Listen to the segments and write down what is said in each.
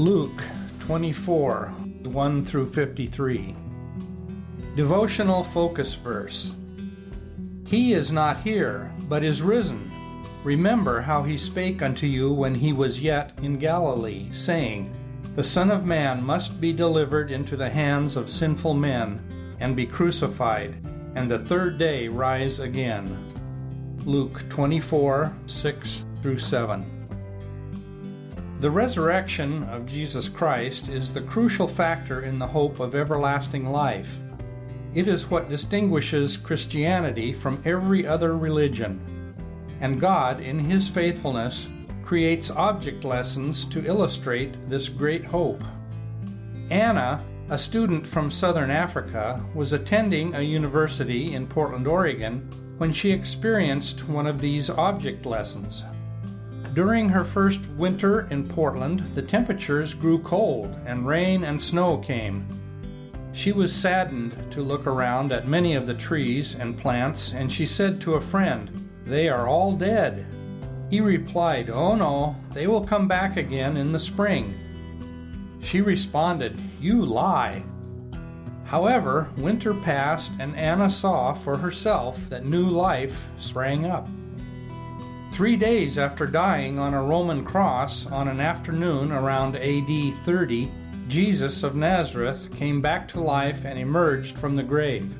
Luke 24 1 through 53. Devotional focus verse He is not here, but is risen. Remember how he spake unto you when he was yet in Galilee, saying, The Son of Man must be delivered into the hands of sinful men, and be crucified, and the third day rise again. Luke 24 6 through 7. The resurrection of Jesus Christ is the crucial factor in the hope of everlasting life. It is what distinguishes Christianity from every other religion. And God, in His faithfulness, creates object lessons to illustrate this great hope. Anna, a student from southern Africa, was attending a university in Portland, Oregon, when she experienced one of these object lessons. During her first winter in Portland, the temperatures grew cold and rain and snow came. She was saddened to look around at many of the trees and plants, and she said to a friend, They are all dead. He replied, Oh no, they will come back again in the spring. She responded, You lie. However, winter passed, and Anna saw for herself that new life sprang up. Three days after dying on a Roman cross on an afternoon around AD 30, Jesus of Nazareth came back to life and emerged from the grave.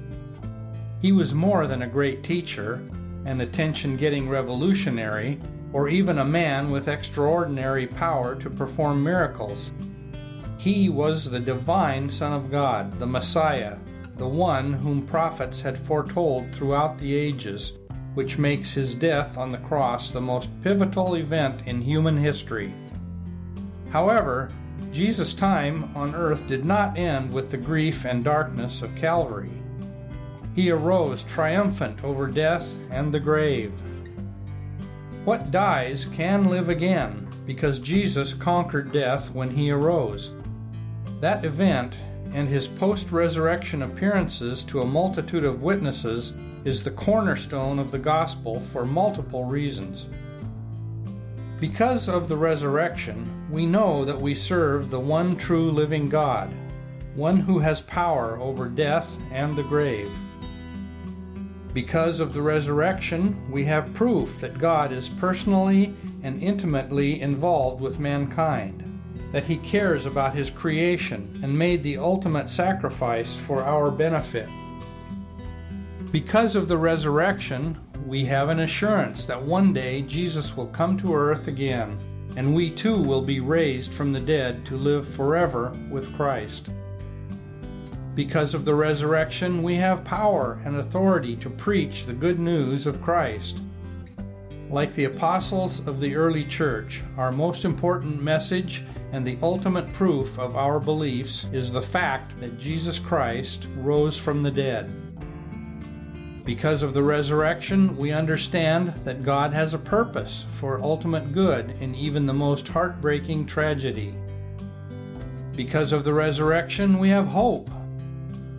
He was more than a great teacher, an attention getting revolutionary, or even a man with extraordinary power to perform miracles. He was the divine Son of God, the Messiah, the one whom prophets had foretold throughout the ages which makes his death on the cross the most pivotal event in human history. However, Jesus' time on earth did not end with the grief and darkness of Calvary. He arose triumphant over death and the grave. What dies can live again because Jesus conquered death when he arose. That event and his post resurrection appearances to a multitude of witnesses is the cornerstone of the gospel for multiple reasons. Because of the resurrection, we know that we serve the one true living God, one who has power over death and the grave. Because of the resurrection, we have proof that God is personally and intimately involved with mankind that He cares about His creation and made the ultimate sacrifice for our benefit. Because of the resurrection, we have an assurance that one day Jesus will come to earth again, and we too will be raised from the dead to live forever with Christ. Because of the resurrection, we have power and authority to preach the good news of Christ. Like the apostles of the early church, our most important message and the ultimate proof of our beliefs is the fact that Jesus Christ rose from the dead. Because of the resurrection, we understand that God has a purpose for ultimate good in even the most heartbreaking tragedy. Because of the resurrection, we have hope.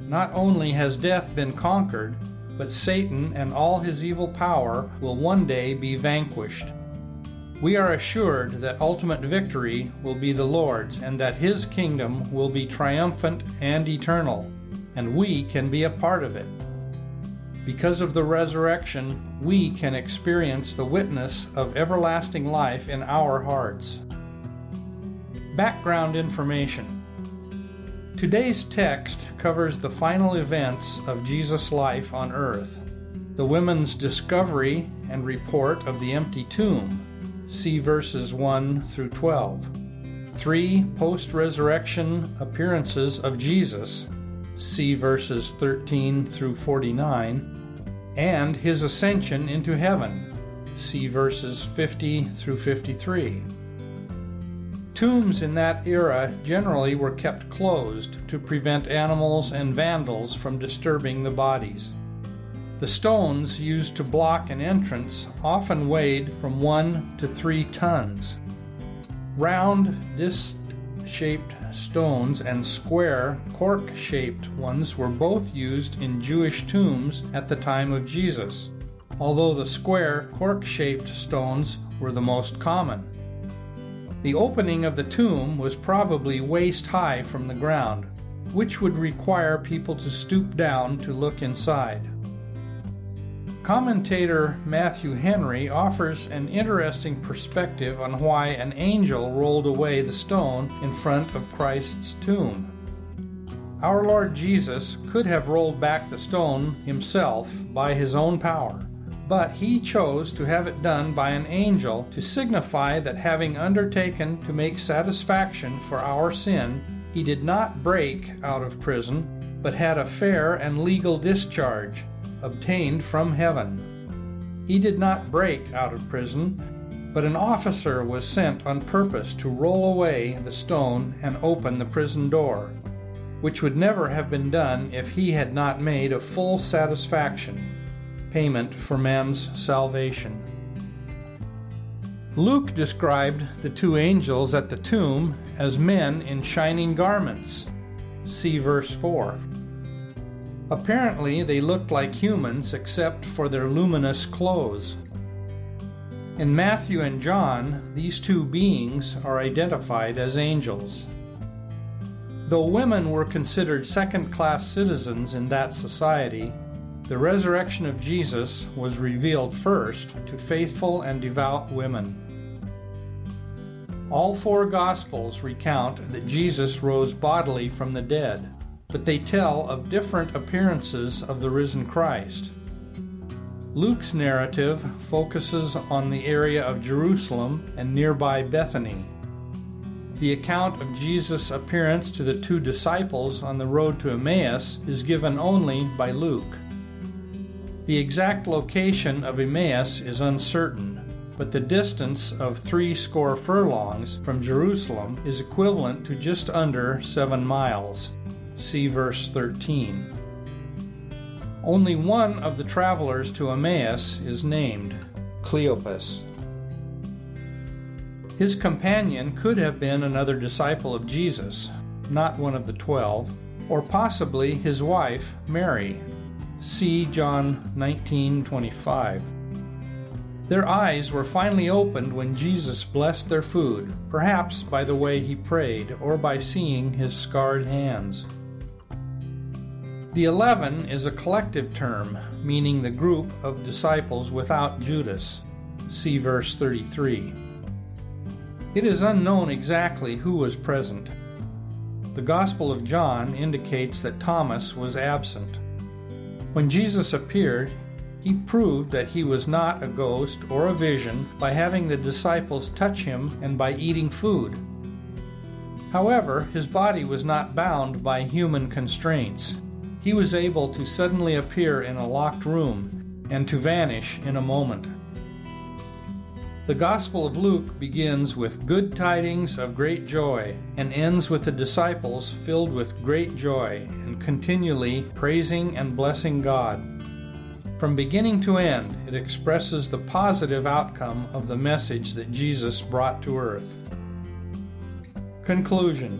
Not only has death been conquered, but Satan and all his evil power will one day be vanquished. We are assured that ultimate victory will be the Lord's and that His kingdom will be triumphant and eternal, and we can be a part of it. Because of the resurrection, we can experience the witness of everlasting life in our hearts. Background information Today's text covers the final events of Jesus' life on earth the women's discovery and report of the empty tomb see verses 1 through 12. Three post resurrection appearances of Jesus, see verses 13 through 49. And his ascension into heaven, see verses 50 through 53. Tombs in that era generally were kept closed to prevent animals and vandals from disturbing the bodies. The stones used to block an entrance often weighed from one to three tons. Round, disc shaped stones and square, cork shaped ones were both used in Jewish tombs at the time of Jesus, although the square, cork shaped stones were the most common. The opening of the tomb was probably waist high from the ground, which would require people to stoop down to look inside. Commentator Matthew Henry offers an interesting perspective on why an angel rolled away the stone in front of Christ's tomb. Our Lord Jesus could have rolled back the stone himself by his own power, but he chose to have it done by an angel to signify that having undertaken to make satisfaction for our sin, he did not break out of prison, but had a fair and legal discharge obtained from heaven. He did not break out of prison, but an officer was sent on purpose to roll away the stone and open the prison door, which would never have been done if he had not made a full satisfaction payment for man's salvation. Luke described the two angels at the tomb as men in shining garments. See verse 4. Apparently, they looked like humans except for their luminous clothes. In Matthew and John, these two beings are identified as angels. Though women were considered second class citizens in that society, the resurrection of Jesus was revealed first to faithful and devout women. All four Gospels recount that Jesus rose bodily from the dead but they tell of different appearances of the risen Christ. Luke's narrative focuses on the area of Jerusalem and nearby Bethany. The account of Jesus' appearance to the two disciples on the road to Emmaus is given only by Luke. The exact location of Emmaus is uncertain, but the distance of three score furlongs from Jerusalem is equivalent to just under seven miles. See verse 13. Only one of the travelers to Emmaus is named Cleopas. His companion could have been another disciple of Jesus, not one of the twelve, or possibly his wife, Mary. See John 19:25. Their eyes were finally opened when Jesus blessed their food, perhaps by the way he prayed or by seeing his scarred hands. The eleven is a collective term, meaning the group of disciples without Judas. See verse 33. It is unknown exactly who was present. The Gospel of John indicates that Thomas was absent. When Jesus appeared, he proved that he was not a ghost or a vision by having the disciples touch him and by eating food. However, his body was not bound by human constraints he was able to suddenly appear in a locked room and to vanish in a moment. The Gospel of Luke begins with good tidings of great joy and ends with the disciples filled with great joy and continually praising and blessing God. From beginning to end, it expresses the positive outcome of the message that Jesus brought to earth. Conclusion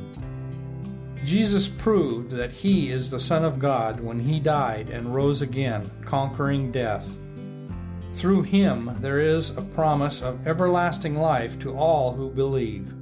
Jesus proved that he is the Son of God when he died and rose again, conquering death. Through him there is a promise of everlasting life to all who believe.